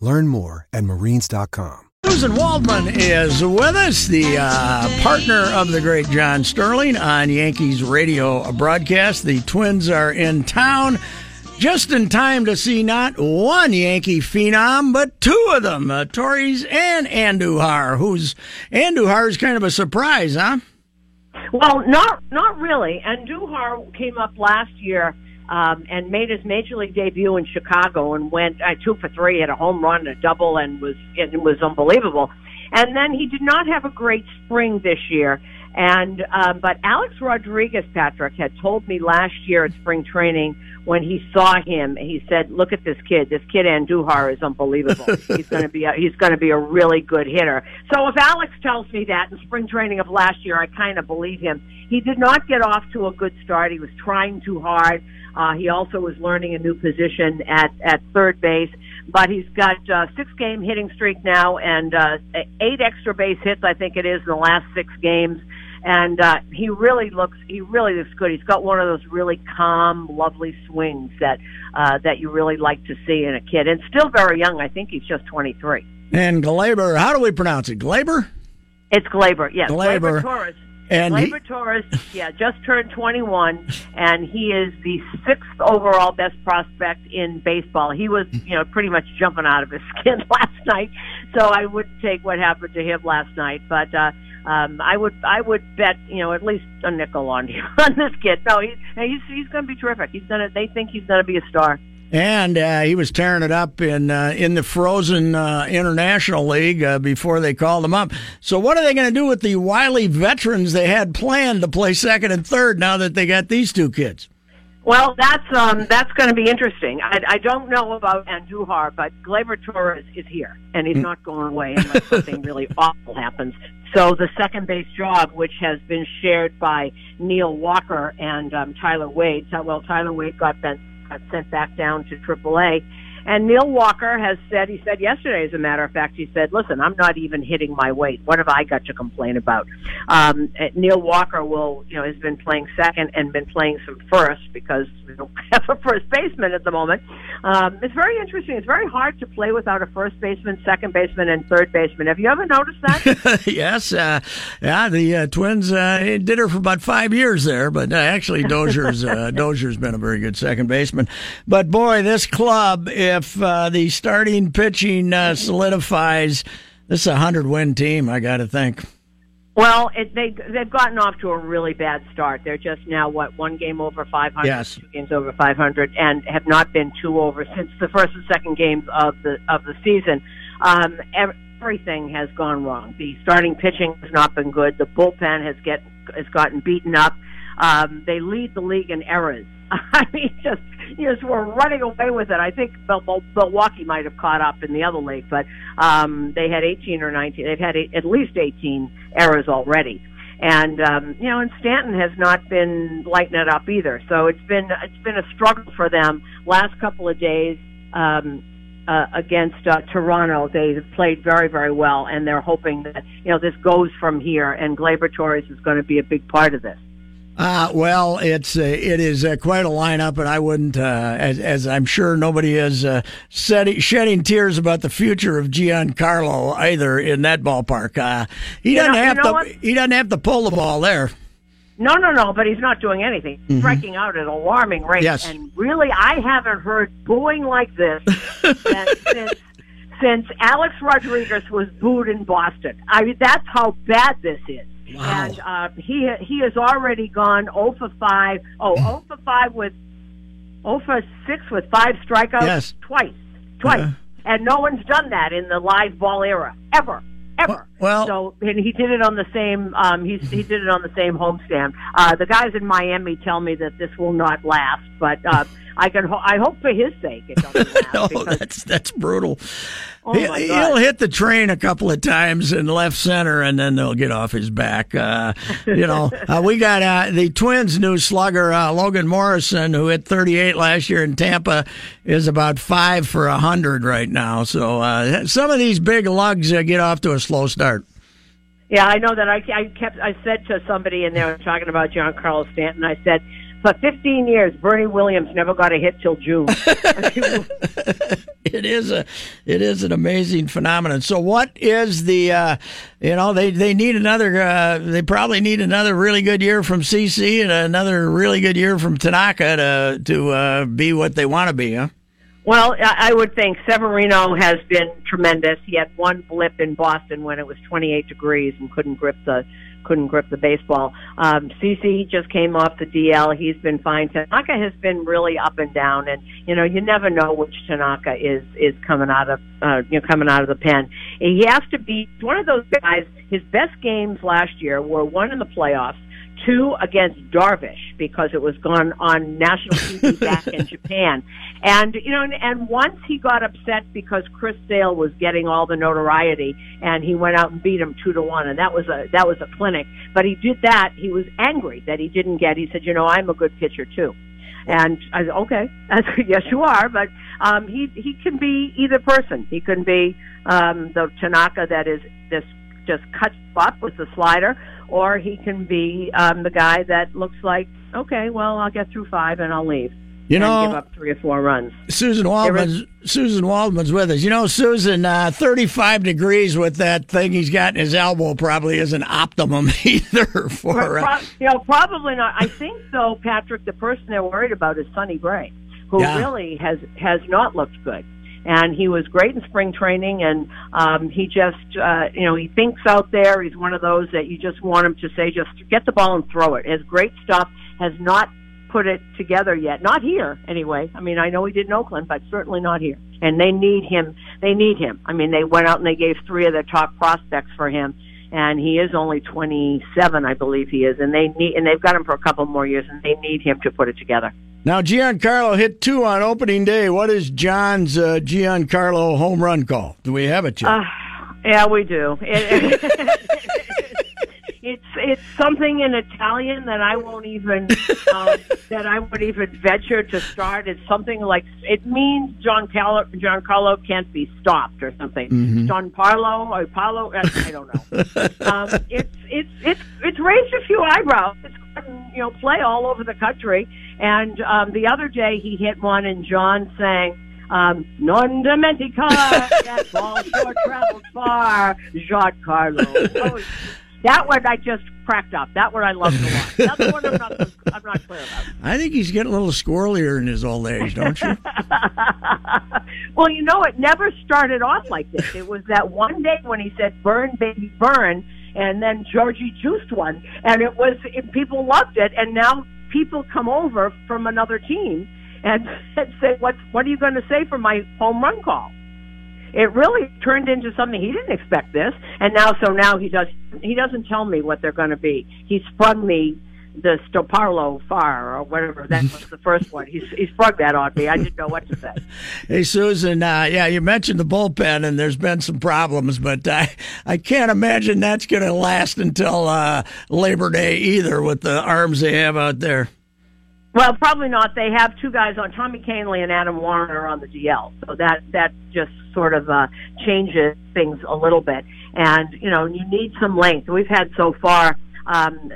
Learn more at marines.com. Suzyn Waldman is with us, the uh, partner of the great John Sterling on Yankees radio broadcast. The Twins are in town just in time to see not one Yankee phenom, but two of them, uh, Torres and Andujar, who's Andujar is kind of a surprise, huh? Well, not not really. Andujar came up last year um, and made his major league debut in Chicago and went uh, two for three, had a home run, a double, and was it was unbelievable. And then he did not have a great spring this year. And um, but Alex Rodriguez, Patrick, had told me last year at spring training when he saw him, he said, "Look at this kid. This kid Andujar is unbelievable. he's going to be a, he's going to be a really good hitter." So if Alex tells me that in spring training of last year, I kind of believe him. He did not get off to a good start. He was trying too hard. Uh, he also was learning a new position at at third base, but he's got uh, six game hitting streak now and uh, eight extra base hits, I think it is, in the last six games. And uh, he really looks he really looks good. He's got one of those really calm, lovely swings that uh, that you really like to see in a kid, and still very young. I think he's just twenty three. And Gleyber, how do we pronounce it? Gleyber. It's Gleyber, yes. Gleyber. Gleyber Torres. And he- Gleyber Torres, yeah, just turned 21, and he is the sixth overall best prospect in baseball. He was, you know, pretty much jumping out of his skin last night, so I wouldn't take what happened to him last night. But uh, um, I would, I would bet, you know, at least a nickel on on this kid. No, he's he's he's going to be terrific. He's gonna. They think he's going to be a star. And uh, he was tearing it up in uh, in the Frozen uh, International League uh, before they called him up. So what are they going to do with the wily veterans they had planned to play second and third now that they got these two kids? Well, that's um, that's going to be interesting. I, I don't know about Andujar, but Gleyber Torres is here, and he's not going away unless something really awful happens. So the second base job, which has been shared by Neil Walker and um, Tyler Wade, well, Tyler Wade got, bent, got sent back down to AAA. And Neil Walker has said, he said yesterday, as a matter of fact, he said, listen, I'm not even hitting my weight. What have I got to complain about? Um, uh, Neil Walker will, you know, has been playing second and been playing some first because we don't have a first baseman at the moment. Um, it's very interesting. It's very hard to play without a first baseman, second baseman, and third baseman. Have you ever noticed that? yes, uh, yeah, the uh, Twins uh, did her for about five years there, but uh, actually Dozier's uh, Dozier's been a very good second baseman. But boy, this club, if uh, the starting pitching uh, solidifies, this is a hundred win team. I got to think. Well, it, they they've gotten off to a really bad start. They're just now what one game over 500, Yes. two games over 500, and have not been two over since the first and second games of the of the season. Um, everything has gone wrong. The starting pitching has not been good. The bullpen has get has gotten beaten up. Um, they lead the league in errors. I mean, just you just were running away with it. I think Mil- Mil- Milwaukee might have caught up in the other league, but um, they had 18 or 19. They've had at least 18 errors already, and um, you know, and Stanton has not been lighting it up either. So it's been it's been a struggle for them last couple of days. Um, uh, against uh, Toronto, they have played very, very well, and they're hoping that you know this goes from here. And Gleyber Torres is going to be a big part of this. Uh, well, it's uh, it is uh, quite a lineup, and I wouldn't, uh, as, as I'm sure nobody is uh, setting, shedding tears about the future of Giancarlo either in that ballpark. Uh, he You doesn't know- you have know to. what? He doesn't have to pull the ball there. No, no, no, but he's not doing anything. He's Striking out at alarming rate. Yes. And really, I haven't heard booing like this since since Alex Rodriguez was booed in Boston. I mean, that's how bad this is. Wow. And uh, he he has already gone 0 for 5. Oh, 0 for 5 with 0 for 6 with five strikeouts Yes. twice. Twice. Uh-huh. And no one's done that in the live ball era ever. Ever. Well- so and he did it on the same. Um, he he did it on the same homestand. Uh, the guys in Miami tell me that this will not last, but uh, I can. Ho- I hope for his sake it doesn't last. oh, because, that's that's brutal. Oh, he, my will hit the train a couple of times in left center, and then they'll get off his back. Uh, you know, uh, we got uh, the Twins' new slugger uh, Logan Morrison, who hit 38 last year in Tampa, is about five for a hundred right now. So uh, some of these big lugs uh, get off to a slow start. Yeah, I know that. I, I kept. I said to somebody in there talking about John Carlos Stanton. I said, for 15 years, Bernie Williams never got a hit till June. it is a it is an amazing phenomenon. So what is the uh, you know they they need another uh, they probably need another really good year from CC and another really good year from Tanaka to to uh, be what they want to be, huh? Well, I I would think Severino has been tremendous. He had one blip in Boston when it was 28 degrees and couldn't grip the couldn't grip the baseball. Um, CC just came off the DL. He's been fine. Tanaka has been really up and down, and you know you never know which Tanaka is is coming out of uh, you know coming out of the pen. He has to be one of those guys. His best games last year were one in the playoffs two against Darvish because it was gone on national TV back in Japan. And you know, and, and once he got upset because Chris Sale was getting all the notoriety, and he went out and beat him two to one, and that was a that was a clinic. But he did that. He was angry that he didn't get. He said, "You know, I'm a good pitcher too." And I said, "Okay, I said, yes, you are." But um, he he can be either person. He can be um, the Tanaka that is this just cuts up with the slider, or he can be um, the guy that looks like, okay, well, I'll get through five and I'll leave. You and know, give up three or four runs. Suzyn Waldman's Suzyn Waldman's with us. You know, Suzyn, uh, 35 degrees with that thing he's got in his elbow probably isn't optimum either for. Uh, you know, probably not. I think though, Patrick, the person they're worried about is Sonny Gray, who Yeah. really has has not looked good. And he was great in spring training, and um, he just, uh, you know, he thinks out there. He's one of those that you just want him to say, just get the ball and throw it. Has great stuff. Has not put it together yet. Not here, anyway. I mean, I know he did in Oakland, but certainly not here. And they need him. They need him. I mean, they went out and they gave three of their top prospects for him, and he is only 27, I believe he is. And they need, and they've got him for a couple more years, and they need him to put it together. now, Giancarlo hit two on opening day. What is John's uh, Giancarlo home run call? Do we have it yet? Uh, yeah, we do. It, it's it's something in Italian that I won't even uh, that I would even venture to start. It's something like it means John Carlo John Carlo can't be stopped or something. John Parlo or Paulo I I don't know. um, it's it's it's it's raised a few eyebrows. It's gotten you know play all over the country. And um, the other day he hit one, and John sang. Um, non dimentica, that ball sure traveled far, Giancarlo. Oh, that one I just cracked up. That one I loved a lot. The other one I'm not, I'm not clear about. I think he's getting a little squirrelier in his old age, don't you? well, you know, it never started off like this. It was that one day when he said "Burn, baby, burn," and then Georgie juiced one, and it was it, people loved it, and now people come over from another team and, and say, "What what are you going to say for my home run call?" It really turned into something he didn't expect this, and now so now he does he doesn't tell me what they're going to be. He sprung me the Stoparlo far or whatever that was the first one. He he sprung that on me. I didn't know what to say. Hey, Suzyn, uh, yeah, you mentioned the bullpen, and there's been some problems, but I, I can't imagine that's going to last until uh, Labor Day either with the arms they have out there. Well, probably not. They have two guys on Tommy Kahnle and Adam Warren on the DL, so that that just sort of uh, changes things a little bit. And you know, you need some length. We've had so far. Um,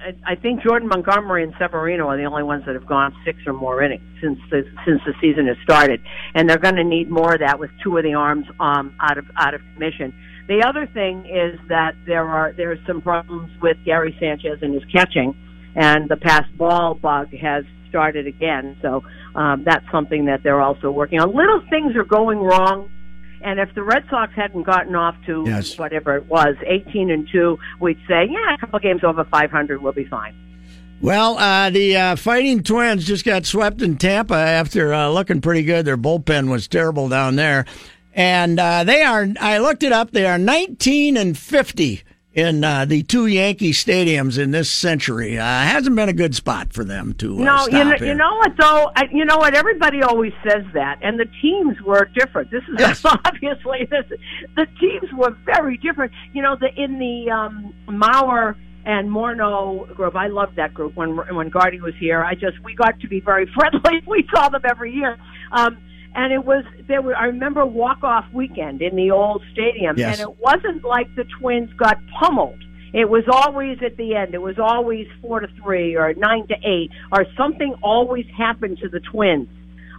I, I think Jordan Montgomery and Severino are the only ones that have gone six or more innings since the since the season has started, and they're going to need more of that with two of the arms um, out of out of commission. The other thing is that there are there are some problems with Gary Sanchez and his catching and the pass ball bug has started again. So um, that's something that they're also working on. Little things are going wrong, And if the Red Sox hadn't gotten off to Yes. whatever it was, 18 and 2, we'd say, yeah, a couple games over 500, we'll be fine. Well, uh, the uh, Fighting Twins just got swept in Tampa after uh, looking pretty good. Their bullpen was terrible down there. And uh, they are, I looked it up, they are 19 and 50 in uh, the two Yankee stadiums in this century. Uh, hasn't been a good spot for them to uh, No, stop you know, you know what though? I, you know what? Everybody always says that, and the teams were different. This is Yes. obviously this. The teams were very different. You know, the in the um, Mauer and Morneau group. I loved that group when when Gardy was here. I just we got to be very friendly. We saw them every year. Um, and it was there were I remember walk off weekend in the old stadium Yes. and it wasn't like the twins got pummeled. It was always at the end. It was always four to three or nine to eight or something always happened to the twins.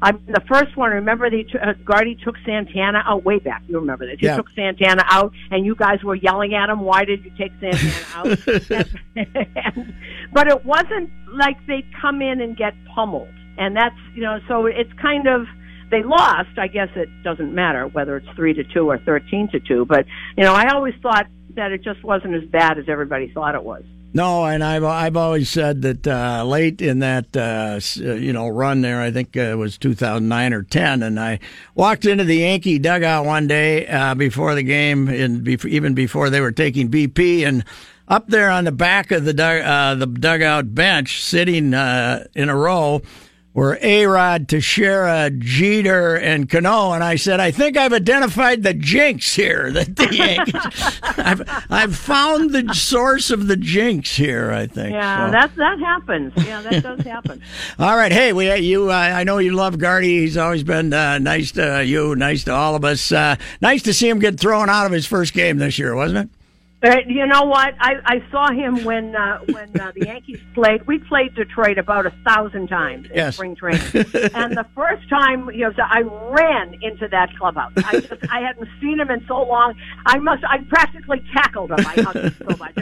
I the first one. Remember, they t- uh, Gardy took Santana out way back. You remember this? He Yeah. took Santana out, and you guys were yelling at him. Why did you take Santana out? and, but it wasn't like they'd come in and get pummeled, and that's you know. So it's kind of they lost. I guess it doesn't matter whether it's three to two or thirteen to two. But you know, I always thought that it just wasn't as bad as everybody thought it was. No, and I've I've always said that uh, late in that uh, uh, you know run there, I think uh, it was 2009 or 10, and I walked into the Yankee dugout one day uh, before the game, and bef- even before they were taking BP, and up there on the back of the dug- uh, the dugout bench, sitting in a row. Were A Rod, Teixeira, Jeter, and Cano, and I said, I think I've identified the jinx here. That the Yankees, I've I've found the source of the jinx here. I think. Yeah, So- that that happens. Yeah, that does happen. all right. Hey, we you. Uh, I know you love Gardy. He's always been uh, nice to you, nice to all of us. Uh, nice to see him get thrown out of his first game this year, wasn't it? You know what? I, I saw him when uh, when uh, the Yankees played. We played Detroit about a thousand times in Yes. spring training, and the first time you know, I ran into that clubhouse. I just I hadn't seen him in so long. I must I practically tackled him. I hugged him so much.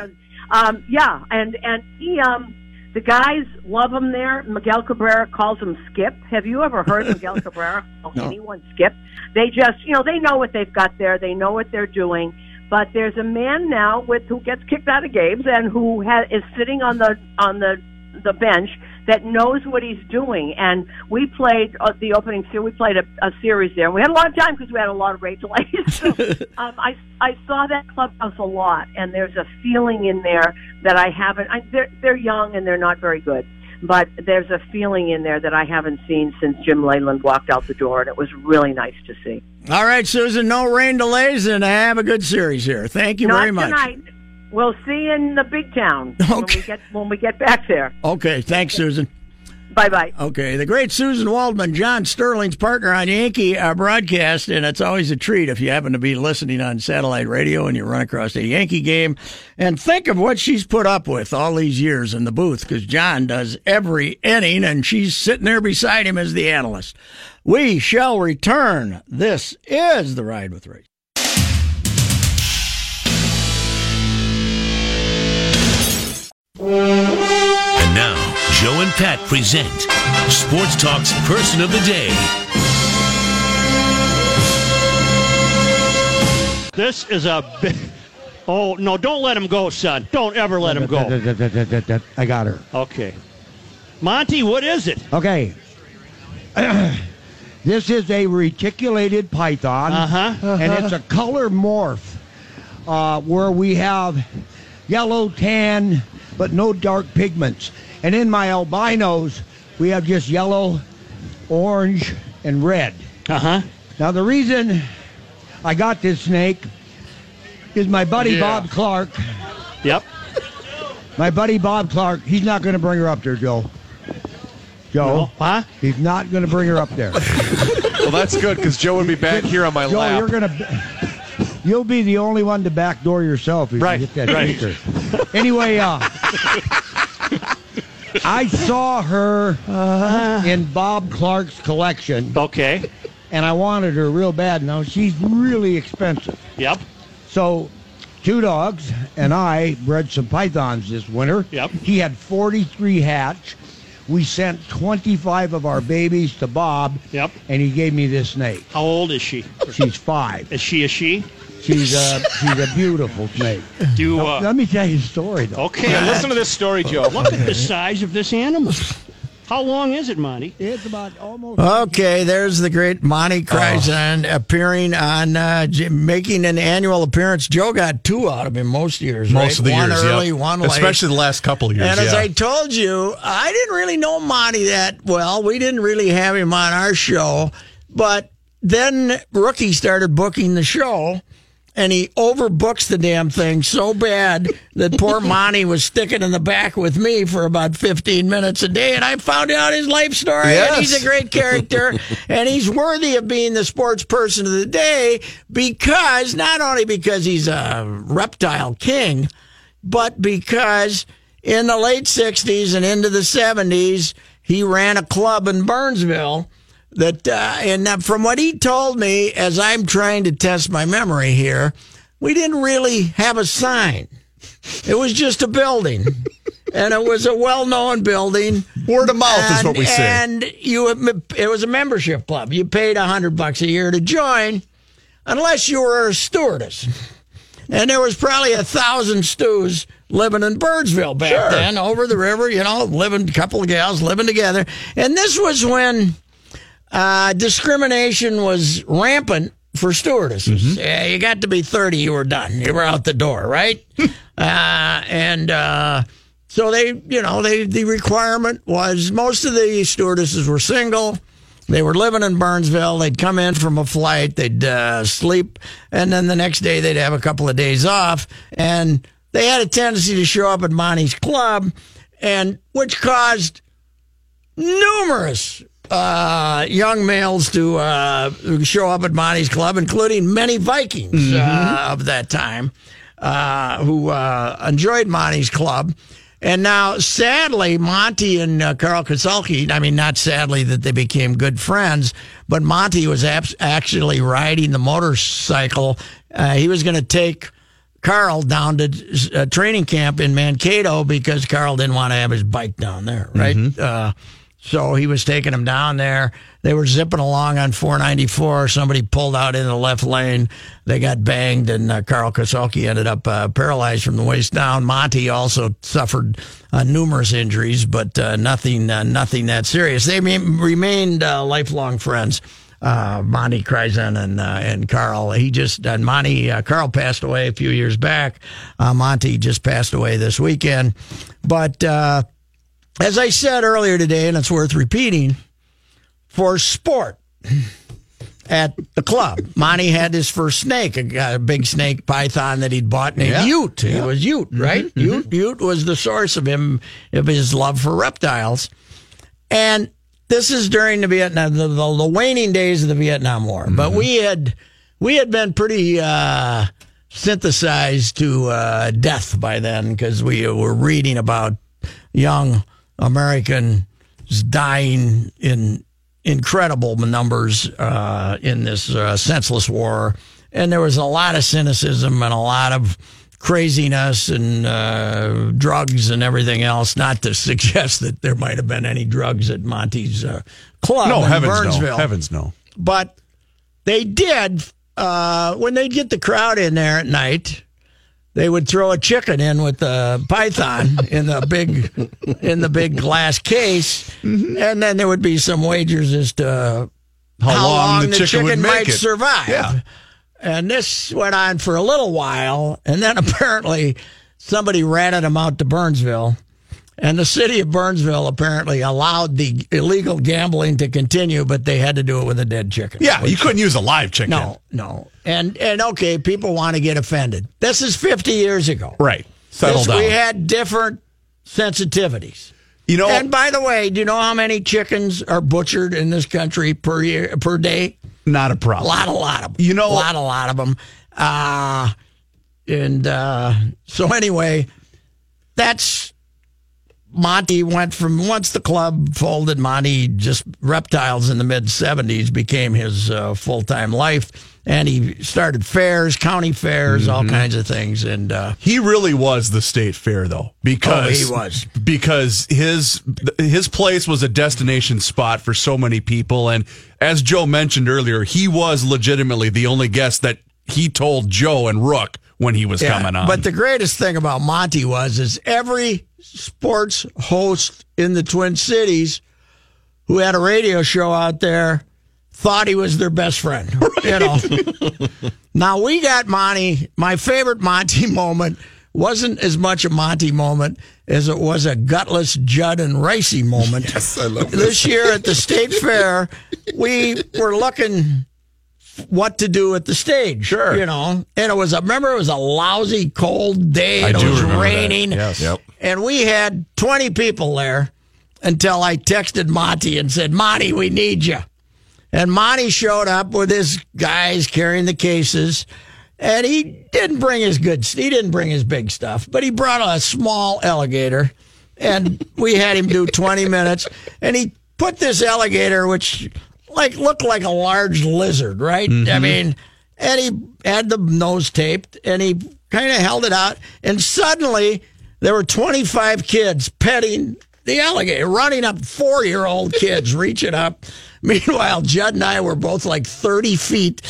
Um, yeah, and and he um. The guys love him there. Miguel Cabrera calls him Skip. Have you ever heard Miguel Cabrera call No. anyone Skip? They just, you know, they know what they've got there. They know what they're doing. But there's a man now with who gets kicked out of games and who ha- is sitting on the on the the bench that knows what he's doing. And we played uh, the opening series. We played a, a series there. And we had a lot of time because we had a lot of rate delays. So, um, I I saw that clubhouse a lot, and there's a feeling in there that I haven't. I, they're they're young and they're not very good. But there's a feeling in there that I haven't seen since Jim Leyland walked out the door, and it was really nice to see. All right, Suzyn. No rain delays, and have a good series here. Thank you Not very much. tonight. We'll see you in the big town when we get when we get back there. Okay. Thanks, Suzyn. Bye bye. Okay, the great Suzyn Waldman, John Sterling's partner on Yankee uh, broadcast, and it's always a treat if you happen to be listening on satellite radio and you run across a Yankee game. And think of what she's put up with all these years in the booth, because John does every inning, and she's sitting there beside him as the analyst. We shall return. This is the Ride with Ray. And now, Joe and Pat present Sports Talk's Person of the Day. This is a big. Oh, no, don't let him go, son. Don't ever let him go. I got her. Okay. Monty, what is it? Okay. this is a reticulated python, Uh-huh. and it's a color morph uh, where we have yellow, tan, but no dark pigments. And in my albinos, we have just yellow, orange, and red. Uh huh. Now, the reason I got this snake is my buddy Yeah. Bob Clark. Yep. My buddy Bob Clark, he's not going to bring her up there, Joe. Joe, No. Huh? he's not going to bring her up there. Well, that's good because Joe would be back here on my Joe, lap. you're going to. You'll be the only one to backdoor yourself if Right, you hit that right. speaker. Anyway, uh, I saw her uh-huh. in Bob Clark's collection, Okay. and I wanted her real bad. Now she's really expensive. Yep. So, two dogs and I bred some pythons this winter. Yep. He had 43 hatch. we sent 25 of our babies to Bob. Yep. And he gave me this snake. How old is she? She's five. Is she a she? She's a she's a beautiful snake. Do Now, uh, let me tell you a story though. okay. Yeah, listen to this story, Joe. Look at the size of this animal. How long is it, Monty? It's about almost. Okay, there's the great Monty Kryzan appearing on, uh, making an annual appearance. Joe got two out of him most years, right? Most of the one years, early, yep. one late. especially the last couple of years. And as. I told you, I didn't really know Monty that well. We didn't really have him on our show, but then Rookie started booking the show, and he overbooks the damn thing so bad that poor Monty was sticking in the back with me for about 15 minutes a day, and I found out his life story, and he's a great character, and he's worthy of being the sports person of the day because not only because he's a reptile king, but because in the late 60s and into the 70s, he ran a club in Burnsville that, uh, and uh, from what he told me, as I'm trying to test my memory here, we didn't really have a sign. It was just a building. and it was a well-known building. Word of mouth is And- what we say. And you, it was a membership club. You paid a hundred bucks a year to join, unless you were a stewardess. And there was probably a thousand stews living in Burnsville back Sure. then, over the river. You know, living a couple of gals living together. And this was when uh, discrimination was rampant for stewardesses. Yeah, you got to be 30, you were done. You were out the door, right? uh, and uh, so they, you know, they the requirement was most of the stewardesses were single. They were living in Burnsville. They'd come in from a flight. They'd uh, sleep, and then the next day they'd have a couple of days off. And they had a tendency to show up at Monty's club, and which caused numerous uh, young males to uh, show up at Monty's club, including many Vikings uh, of that time uh, who uh, enjoyed Monty's club. And now, sadly, Monty and uh, Karl Kassulke, I mean, not sadly that they became good friends, but Monty was abs- actually riding the motorcycle. Uh, he was going to take Carl down to uh, training camp in Mankato because Carl didn't want to have his bike down there, right? Uh, so he was taking him down there. They were zipping along on 494. Somebody pulled out in the left lane. They got banged, and uh, Karl Kassulke ended up uh, paralyzed from the waist down. Monty also suffered uh, numerous injuries, but uh, nothing, uh, nothing that serious. They remained uh, lifelong friends. Monty Kryzen and and Carl. He just and Monty Carl passed away a few years back. Monty just passed away this weekend, but. As I said earlier today, and it's worth repeating, for sport at the club, Monty had his first snake, a, a big snake python that he'd bought named Yeah. Ute. It was Ute, right? Ute, Ute was the source of him of his love for reptiles, and this is during the Vietnam, the, the, the waning days of the Vietnam War. But we had we had been pretty. Uh, synthesized to uh, death by then because we were reading about young Americans dying in incredible numbers uh, in this uh, senseless war. And there was a lot of cynicism and a lot of craziness and uh, drugs and everything else. Not to suggest that there might have been any drugs at Monty's uh, club no, in heavens Burnsville no. Heavens no. but they did uh, when they'd get the crowd in there at night they would throw a chicken in with the python in the big in the big glass case mm-hmm. and then there would be some wagers as to how, long, the, chicken, would make might it. survive Yeah. and this went on for a little while and then apparently somebody ratted them out to burnsville and the city of Burnsville apparently allowed the illegal gambling to continue, but they had to do it with a dead chicken. Yeah, you couldn't use a live chicken. No, no. And and okay, people want to get offended. This is 50 years ago. Right. Settle This- down. We had different sensitivities. you know, And by the way, do you know how many chickens are butchered in this country per year per day? not a problem. A lot, a lot of them. You know- a lot, a lot of them. Uh, and uh, so anyway, that's Monty went from once the club folded, Monty just reptiles in the mid 70s became his uh, full time life. And he started fairs, county fairs, all kinds of things. And uh, He really was the state fair, though, because Oh, he was. because his his place was a destination spot for so many people, and as Joe mentioned earlier, he was legitimately the only guest that he told Joe and Rook when he was Yeah, coming on. But the greatest thing about Monty was is every sports host in the Twin Cities who had a radio show out there thought he was their best friend. You know. now we got Monty. My favorite Monty moment wasn't as much a Monty moment as it was a gutless Judd and Reusse moment. Yes, I love this this. year at the state fair, we were looking what to do at the stage. Sure. You know, and it was, I remember it was a lousy cold day. I and do it was remember that. raining. Yes. Yep. And we had 20 people there until I texted Monty and said, Monty, we need you. And Monty showed up with his guys carrying the cases. And he didn't bring his good, he didn't bring his big stuff, but he brought a small alligator. And we had him do 20 minutes. And he put this alligator, which like looked like a large lizard, right? I mean, and he had the nose taped and he kind of held it out. And suddenly there were 25 kids petting the alligator, running up, four year old kids reaching up. Meanwhile, Judd and I were both like 30 feet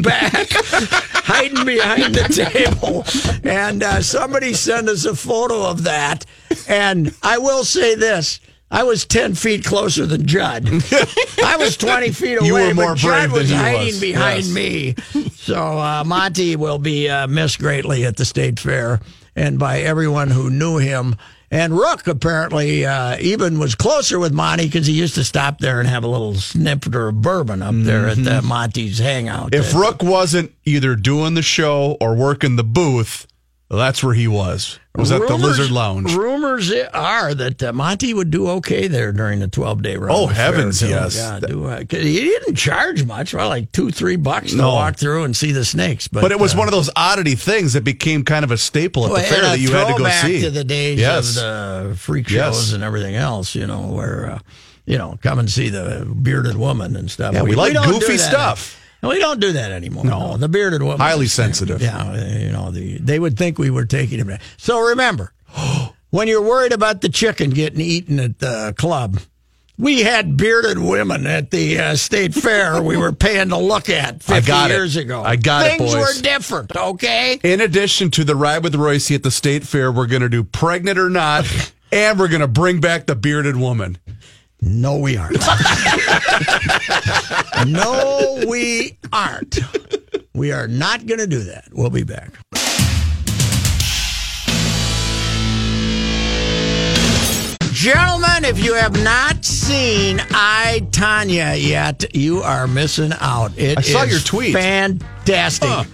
back, hiding behind the table. And uh, somebody sent us a photo of that. And I will say this. I was 10 feet closer than Judd. I was 20 feet away, You were more but Judd brave than was he hiding was. behind Yes. me. So uh, Monty will be uh, missed greatly at the state fair and by everyone who knew him. And Rook apparently uh, even was closer with Monty because he used to stop there and have a little snifter of bourbon up there at uh, Monty's hangout. Mm-hmm. if Rook wasn't either doing the show or working the booth, well, that's where he was. Was at the Lizard Lounge. Rumors are that uh, Monty would do okay there during the 12 day run. Oh, fair, heavens, yes. Yeah, do, uh, 'cause he didn't charge much, well, like two, three bucks to walk through and see the snakes. But, But it was uh, one of those oddity things that became kind of a staple at Well, the fair that you had to go see. to the days yes. of the freak shows Yes. and everything else, you know, where, uh, you know, come and see the bearded woman and stuff. Yeah, we like don't goofy that. stuff. No, we don't do that anymore. No. the bearded woman. Highly sensitive. Yeah, you know, the, they would think we were taking him. So remember, when you're worried about the chicken getting eaten at the club, we had bearded women at the uh, state fair we were paying to look at 50 I got it. years ago. I got it, Things were different, okay? In addition to the ride with Reusse at the state fair, we're going to do pregnant or not, and we're going to bring back the bearded woman. No, we aren't. no, we aren't. We are not going to do that. We'll be back. Gentlemen, if you have not seen I Tonya yet, you are missing out. It I saw is your tweet. Fantastic.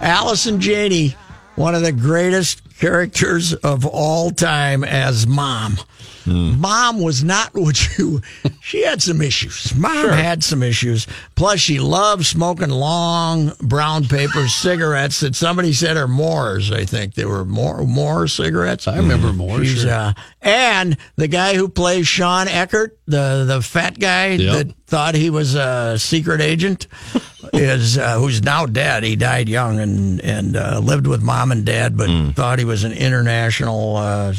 Allison Janney, one of the greatest characters of all time as mom. Mom was not what you. She had some issues. Mom had some issues. Plus, she loved smoking long brown paper cigarettes that somebody said are Moors. I think they were Moore Moore cigarettes. I remember Moore. She's, uh, and the guy who plays Shawn Eckardt, the the fat guy that thought he was a secret agent, is uh, who's now dead. He died young and and uh, lived with mom and dad, but thought he was an international uh,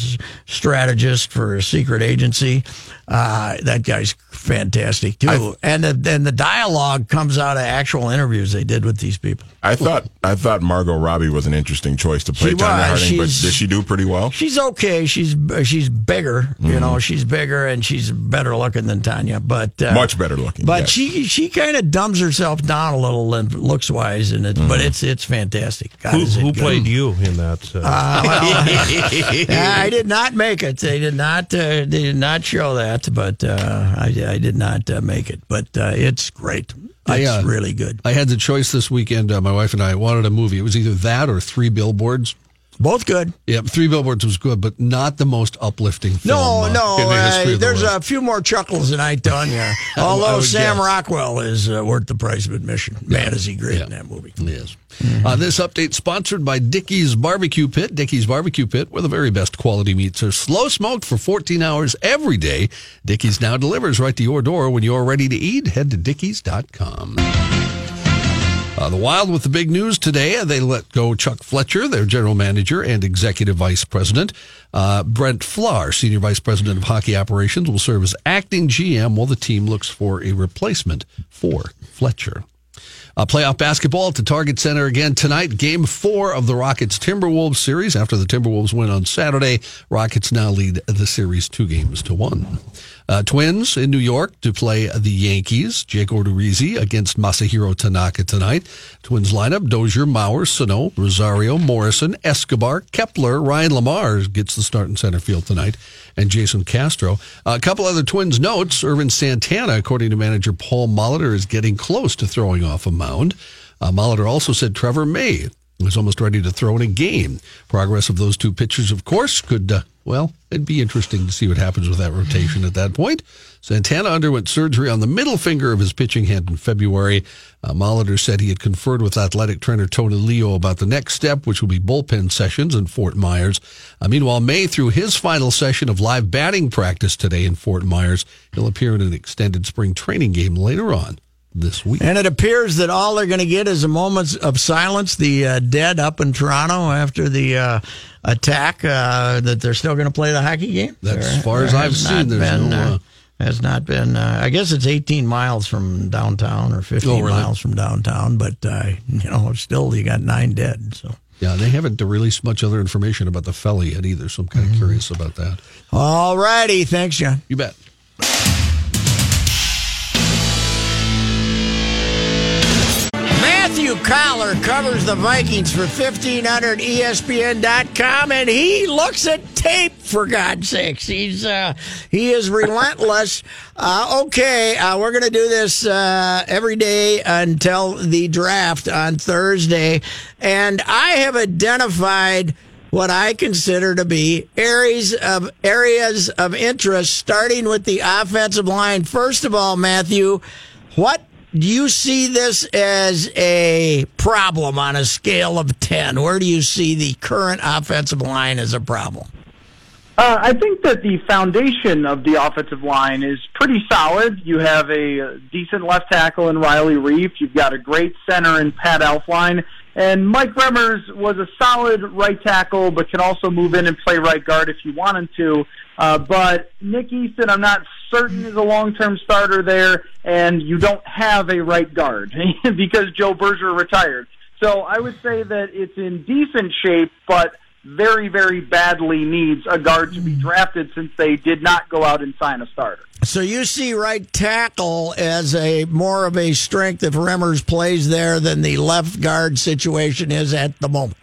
strategist for a secret agency. Uh, that guy's fantastic too, and the, and the dialogue comes out of actual interviews they did with these people. I thought I thought Margot Robbie was an interesting choice to play She Tonya was. Harding, but did she do pretty well? She's okay. She's she's bigger. You know, she's bigger and she's better looking than Tonya, but uh, Much better looking. But yes. she she kind of dumbs herself down a little looks wise, and it, but it's it's fantastic. God, Who, is it who good. played you in that? Uh, I did not make it. They did not. Uh, they did not show that, but uh, I, I did not uh, make it. But uh, it's great. It's I, uh, really good. I had the choice this weekend. Uh, my wife and I wanted a movie. It was either that or Three Billboards. Both good. Yep, Three Billboards was good, but not the most uplifting film. No, uh, no. in the history Uh, the there's a few more chuckles than I done. Yeah. Although Sam guess. Rockwell is uh, worth the price of admission. Man, is he great in that movie. Yes. Uh, this update sponsored by Dickey's Barbecue Pit. Dickey's Barbecue Pit, where the very best quality meats are slow smoked for 14 hours every day. Dickey's now delivers right to your door when you're ready to eat. Head to dickeys.com. Uh, the Wild with the big news today. They let go Chuck Fletcher, their general manager and executive vice president. Uh, Brent Flahr, senior vice president of hockey operations, will serve as acting GM while the team looks for a replacement for Fletcher. Uh, playoff basketball at the Target Center again tonight. Game four of the Rockets Timberwolves series. After the Timberwolves win on Saturday, Rockets now lead the series two games to one. Uh, Twins in New York to play the Yankees. Jake Odorizzi against Masahiro Tanaka tonight. Twins lineup: Dozier, Mauer, Sano, Rosario, Morrison, Escobar, Kepler, Ryan LaMarre gets the start in center field tonight, and Jason Castro. a couple other Twins notes: Ervin Santana, according to manager Paul Molitor, is getting close to throwing off a mound. Uh, Molitor also said Trevor May was almost ready to throw in a game. Progress of those two pitchers, of course, could, uh, well, it'd be interesting to see what happens with that rotation at that point. Santana underwent surgery on the middle finger of his pitching hand in February. Uh, Molitor said he had conferred with athletic trainer Tony Leo about the next step, which will be bullpen sessions in Fort Myers. Uh, meanwhile, May threw his final session of live batting practice today in Fort Myers. He'll appear in an extended spring training game later on this week. And it appears that all they're going to get is a moment of silence. The uh, dead up in Toronto after the uh, attack. Uh, that they're still going to play the hockey game. That's There- as far as I've seen, there's been, no, uh, uh, has not been. Uh, I guess it's 18 miles from downtown or 15 Oh, really? miles from downtown, but uh, you know, still you got nine dead. So. Yeah, they haven't released much other information about the fella yet either, so I'm kind of curious about that. All righty, thanks, John. You bet. Coller covers the Vikings for E 1500ESPN.com and he looks at tape for God's sakes. He's uh, he is relentless. Uh, okay, uh, we're going to do this uh, every day until the draft on Thursday, and I have identified what I consider to be areas of areas of interest, starting with the offensive line. First of all, Matthew, what do you see this as a problem on a scale of 10? Where do you see the current offensive line as a problem? Uh, I think that the foundation of the offensive line is pretty solid. You have a uh, decent left tackle in Riley Reiff. You've got a great center in Pat Elflein. And Mike Remmers was a solid right tackle, but can also move in and play right guard if you wanted to. Uh, but Nick Easton, I'm not certain is a long-term starter there, and you don't have a right guard because Joe Berger retired. So I would say that it's in decent shape, but very, very badly needs a guard to be drafted since they did not go out and sign a starter. So you see right tackle as a more of a strength if Remmers plays there than the left guard situation is at the moment.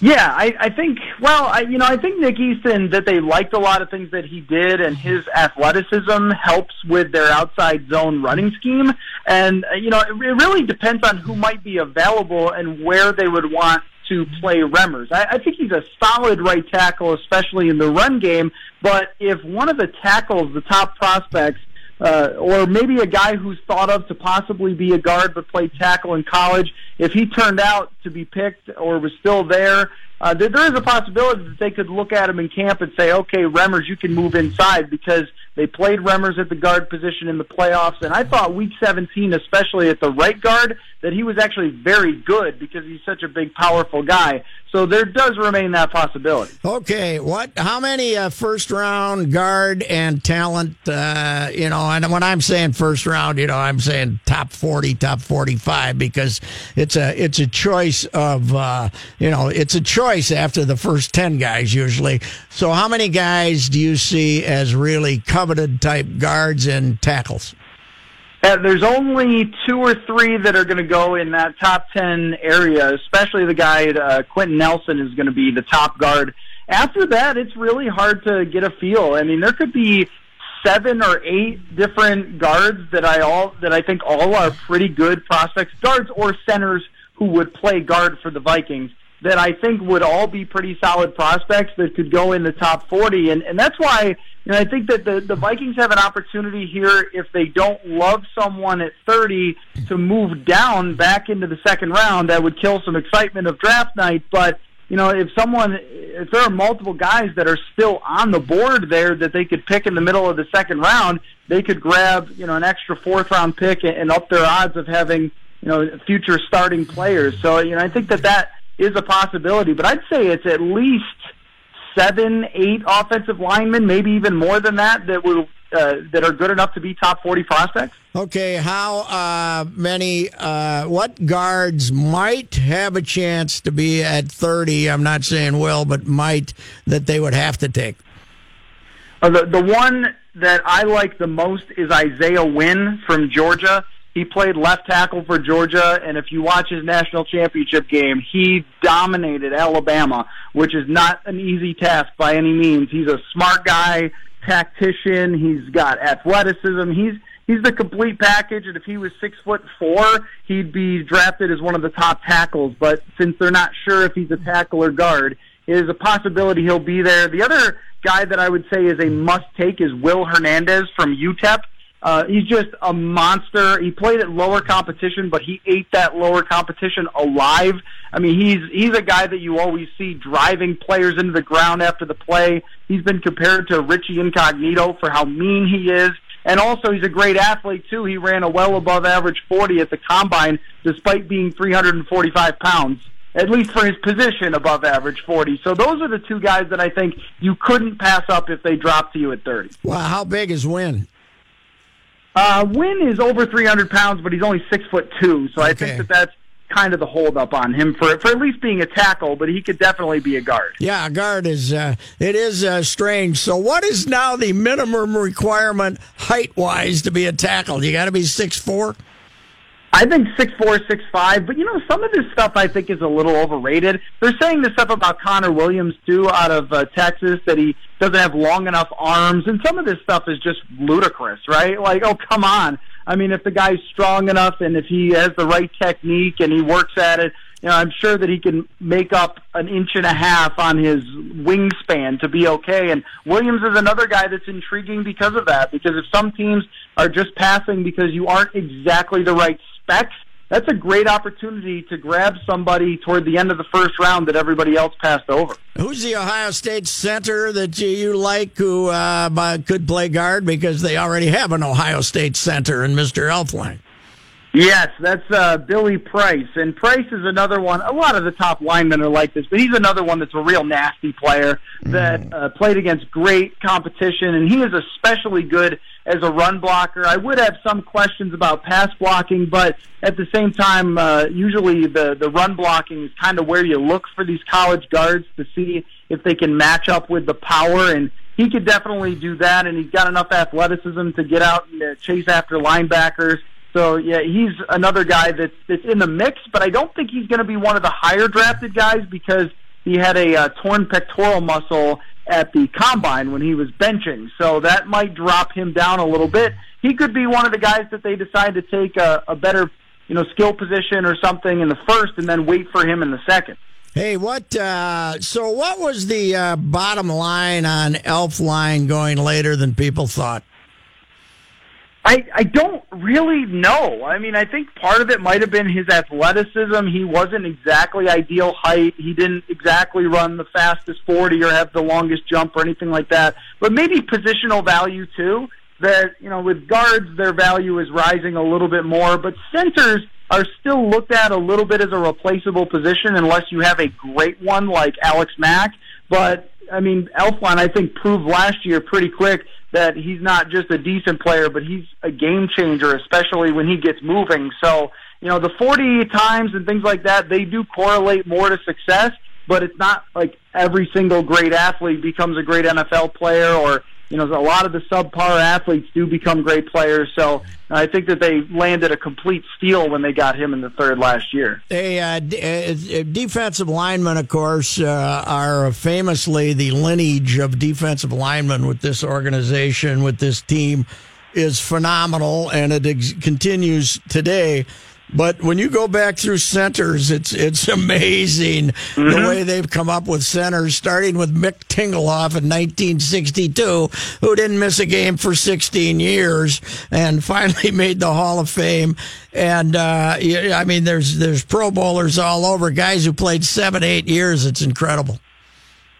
Yeah, I, I think. Well, I, you know, I think Nick Easton that they liked a lot of things that he did, and his athleticism helps with their outside zone running scheme. And uh, you know, it, it really depends on who might be available and where they would want to play Remmers. I, I think he's a solid right tackle, especially in the run game. But if one of the tackles, the top prospects, uh, or maybe a guy who's thought of to possibly be a guard but played tackle in college, if he turned out to be picked or was still there, uh, there, there is a possibility that they could look at him in camp and say, okay, Remmers, you can move inside because they played Remmers at the guard position in the playoffs. And I thought week 17, especially at the right guard, that he was actually very good because he's such a big, powerful guy. So there does remain that possibility. Okay, what? How many uh, first round guard and talent? Uh, you know, and when I'm saying first round, you know, I'm saying top forty, top forty-five, because it's a it's a choice of uh, you know it's a choice after the first ten guys usually. So how many guys do you see as really coveted type guards and tackles? Uh, there's only two or three that are going to go in that top 10 area, especially the guy, uh, Quenton Nelson, is going to be the top guard. After that, it's really hard to get a feel. I mean, there could be seven or eight different guards that I all that I think all are pretty good prospects, guards or centers who would play guard for the Vikings. That I think would all be pretty solid prospects that could go in the top 40. And, and that's why you know, I think that the, the Vikings have an opportunity here if they don't love someone at 30 to move down back into the second round. That would kill some excitement of draft night. But, you know, if someone, if there are multiple guys that are still on the board there that they could pick in the middle of the second round, they could grab, you know, an extra fourth round pick and, and up their odds of having, you know, future starting players. So, you know, I think that that is a possibility, but I'd say it's at least seven, eight offensive linemen, maybe even more than that, that will uh, that are good enough to be top forty prospects. Okay, how uh, many? Uh, what guards might have a chance to be at thirty? I'm not saying will, but might that they would have to take. Uh, the the one that I like the most is Isaiah Wynn from Georgia. He played left tackle for Georgia, and if you watch his national championship game, he dominated Alabama, which is not an easy task by any means. He's a smart guy, tactician. He's got athleticism. He's he's the complete package. And if he was six foot four, he'd be drafted as one of the top tackles. But since they're not sure if he's a tackle or guard, it is a possibility he'll be there. The other guy that I would say is a must take is Will Hernandez from UTEP. Uh, he's just a monster. He played at lower competition, but he ate that lower competition alive. I mean, he's he's a guy that you always see driving players into the ground after the play. He's been compared to Richie Incognito for how mean he is. And also, he's a great athlete, too. He ran a well above average 40 at the combine, despite being 345 pounds, at least for his position above average 40. So, those are the two guys that I think you couldn't pass up if they dropped to you at 30. Well, how big is Wynn? Uh, Wynn is over 300 pounds, but he's only six foot two. So I think that that's kind of the holdup on him for for at least being a tackle, but he could definitely be a guard. Yeah, a guard is uh, it is uh, strange. So, what is now the minimum requirement height wise to be a tackle? You got to be six four. I think six four, six five, but you know some of this stuff I think is a little overrated. They're saying this stuff about Connor Williams too, out of uh, Texas, that he doesn't have long enough arms, and some of this stuff is just ludicrous, right? Like, oh come on! I mean, if the guy's strong enough and if he has the right technique and he works at it, you know, I'm sure that he can make up an inch and a half on his wingspan to be okay. And Williams is another guy that's intriguing because of that. Because if some teams are just passing because you aren't exactly the right specs, that's a great opportunity to grab somebody toward the end of the first round that everybody else passed over. Who's the Ohio State center that you, you like who uh, could play guard because they already have an Ohio State center in Mr. Elflein? Yes, that's uh, Billy Price. And Price is another one. A lot of the top linemen are like this, but he's another one that's a real nasty player that uh, played against great competition, and he is especially good as a run blocker. I would have some questions about pass blocking, but at the same time, uh, usually the, the run blocking is kind of where you look for these college guards to see if they can match up with the power and he could definitely do that, and he's got enough athleticism to get out and uh, chase after linebackers. So yeah, he's another guy that's that's in the mix, but I don't think he's going to be one of the higher drafted guys because he had a uh, torn pectoral muscle at the combine when he was benching. So that might drop him down a little bit. He could be one of the guys that they decide to take a, a better, you know, skill position or something in the first, and then wait for him in the second. Hey, what? Uh, so, what was the uh, bottom line on Elflein going later than people thought? I I don't really know. I mean, I think part of it might have been his athleticism. He wasn't exactly ideal height. He didn't exactly run the fastest 40 or have the longest jump or anything like that. But maybe positional value too. That you know, with guards, their value is rising a little bit more, but centers are still looked at a little bit as a replaceable position unless you have a great one like Alex Mack. But I mean, Elflein, I think, proved last year pretty quick that he's not just a decent player, but he's a game changer, especially when he gets moving. So, you know, the 40 times and things like that, they do correlate more to success, but it's not like every single great athlete becomes a great NFL player or you know, a lot of the subpar athletes do become great players. So I think that they landed a complete steal when they got him in the third last year. Hey, uh, d- uh, defensive linemen, of course, uh, are famously the lineage of defensive linemen with this organization, with this team, is phenomenal, and it ex- continues today. But when you go back through centers, it's it's amazing mm-hmm. the way they've come up with centers, starting with Mick Tingelhoff in 1962, who didn't miss a game for 16 years and finally made the Hall of Fame. And uh, I mean, there's there's Pro Bowlers all over, guys who played seven, eight years. It's incredible.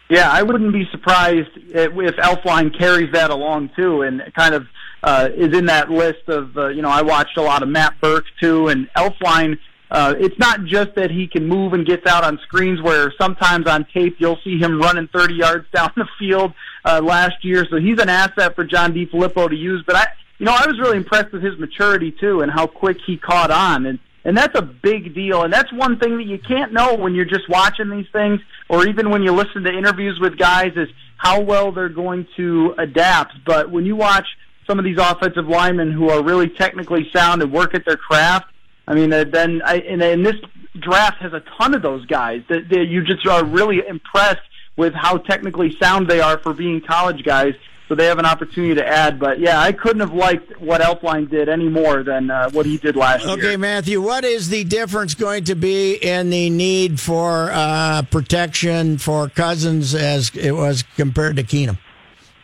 Yeah, I wouldn't be surprised if Elflein carries that along too, and kind of uh, is in that list of uh, you know I watched a lot of Matt Birk too, and Elflein. Uh, it's not just that he can move and gets out on screens where sometimes on tape you'll see him running 30 yards down the field uh, last year. So he's an asset for John DeFilippo to use. But I, you know, I was really impressed with his maturity too and how quick he caught on. And and that's a big deal. And that's one thing that you can't know when you're just watching these things or even when you listen to interviews with guys is how well they're going to adapt. But when you watch some of these offensive linemen who are really technically sound and work at their craft, I mean, uh, then I, and, and this draft has a ton of those guys that, that you just are really impressed with how technically sound they are for being college guys so they have an opportunity to add. But yeah, I couldn't have liked what Elflein did any more than uh, what he did last okay, year. Okay, Matthew, what is the difference going to be in the need for uh, protection for Cousins as it was compared to Keenum?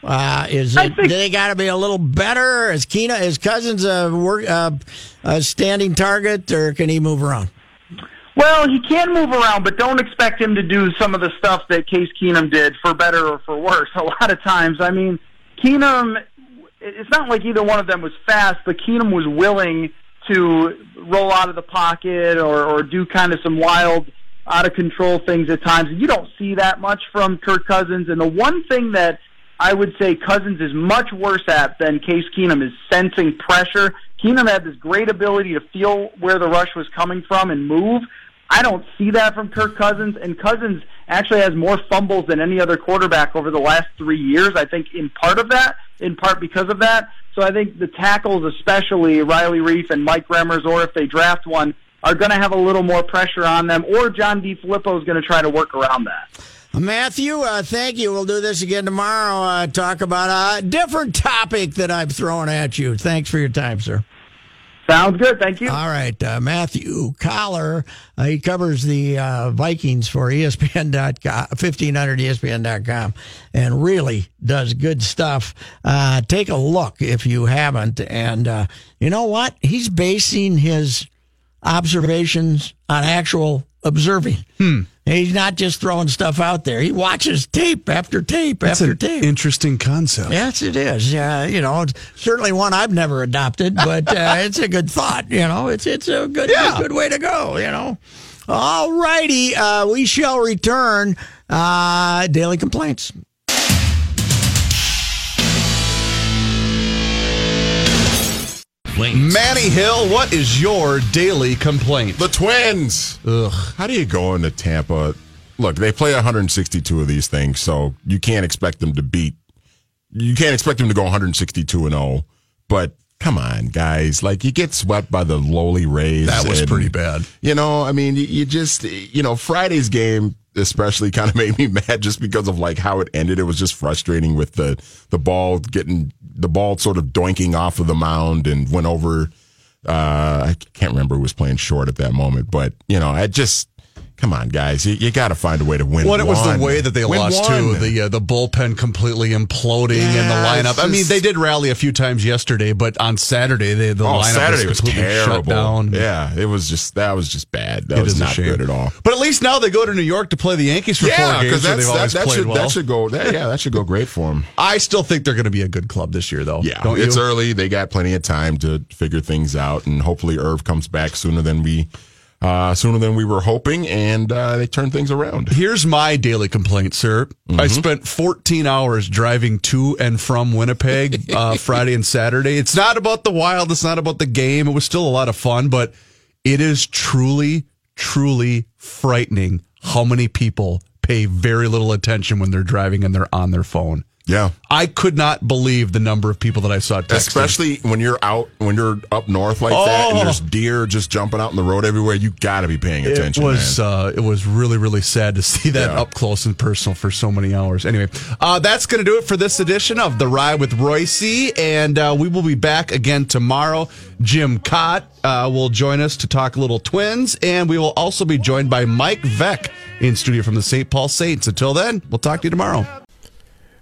Uh, is it, think, they got to be a little better? Is Keena is Cousins a, work, uh, a standing target, or can he move around? Well, he can move around, but don't expect him to do some of the stuff that Case Keenum did, for better or for worse. A lot of times, I mean, Keenum, it's not like either one of them was fast, but Keenum was willing to roll out of the pocket or, or do kind of some wild, out of control things at times. And You don't see that much from Kirk Cousins. And the one thing that I would say Cousins is much worse at than Case Keenum is sensing pressure. Keenum had this great ability to feel where the rush was coming from and move. I don't see that from Kirk Cousins, and Cousins actually has more fumbles than any other quarterback over the last three years. I think in part of that, in part because of that. So I think the tackles, especially Riley Reiff and Mike Remmers, or if they draft one, are going to have a little more pressure on them, or John DeFilippo is going to try to work around that. Matthew, uh, thank you. We'll do this again tomorrow. Uh, talk about a different topic that I'm throwing at you. Thanks for your time, sir. Sounds good. Thank you. All right. Uh, Matthew Coller, uh, he covers the uh, Vikings for ESPN.com, 1500ESPN.com, and really does good stuff. Uh, take a look if you haven't. And uh, you know what? He's basing his observations on actual observing. Hmm. He's not just throwing stuff out there. He watches tape after tape That's after tape. Interesting concept. Yes, it is. Uh, you know, certainly one I've never adopted, but uh, it's a good thought. You know, it's it's a good yeah. good way to go. You know. All righty, uh, we shall return. Uh, daily complaints. Complaints. Manny Hill, what is your daily complaint? The Twins. Ugh. How do you go into Tampa? Look, they play 162 of these things, so you can't expect them to beat. You can't expect them to go 162 and 0. But come on, guys! Like you get swept by the lowly Rays. That was and, pretty bad. You know, I mean, you, you just, you know, Friday's game especially kind of made me mad just because of like how it ended. It was just frustrating with the the ball getting the ball sort of doinking off of the mound and went over. Uh, I can't remember who was playing short at that moment, but you know, I just come on, guys, you, you got to find a way to win. Well, it was the way that they win lost one. too. The uh, the bullpen completely imploding yeah, in the lineup. Just, I mean, they did rally a few times yesterday, but on Saturday they, the oh, lineup Saturday was, was shut down. Yeah, it was just that was just bad. That it was not good at all. But at least now they go to New York to play the Yankees for yeah, four games. That's, they've always that, should, well. That should go. That, yeah, that should go great for them. I still think they're going to be a good club this year, though. Yeah, Don't it's you? early. They got plenty of time to figure things out, and hopefully Irv comes back sooner than we uh, sooner than we were hoping, and uh, they turned things around. Here's my daily complaint, sir. Mm-hmm. I spent 14 hours driving to and from Winnipeg uh, Friday and Saturday. It's not about the wild, it's not about the game. It was still a lot of fun, but it is truly, truly frightening how many people pay very little attention when they're driving and they're on their phone. Yeah. I could not believe the number of people that I saw texting. Especially when you're out, when you're up north like that, and Oh. there's deer just jumping out in the road everywhere. You got to be paying attention. It was uh, it was really really sad to see that Yeah. up close and personal for so many hours. Anyway, uh, that's going to do it for this edition of the Ride with Royce, and uh, we will be back again tomorrow. Jim Cott uh, will join us to talk a little Twins, and we will also be joined by Mike Veeck in studio from the St. Paul Saints. Until then, we'll talk to you tomorrow.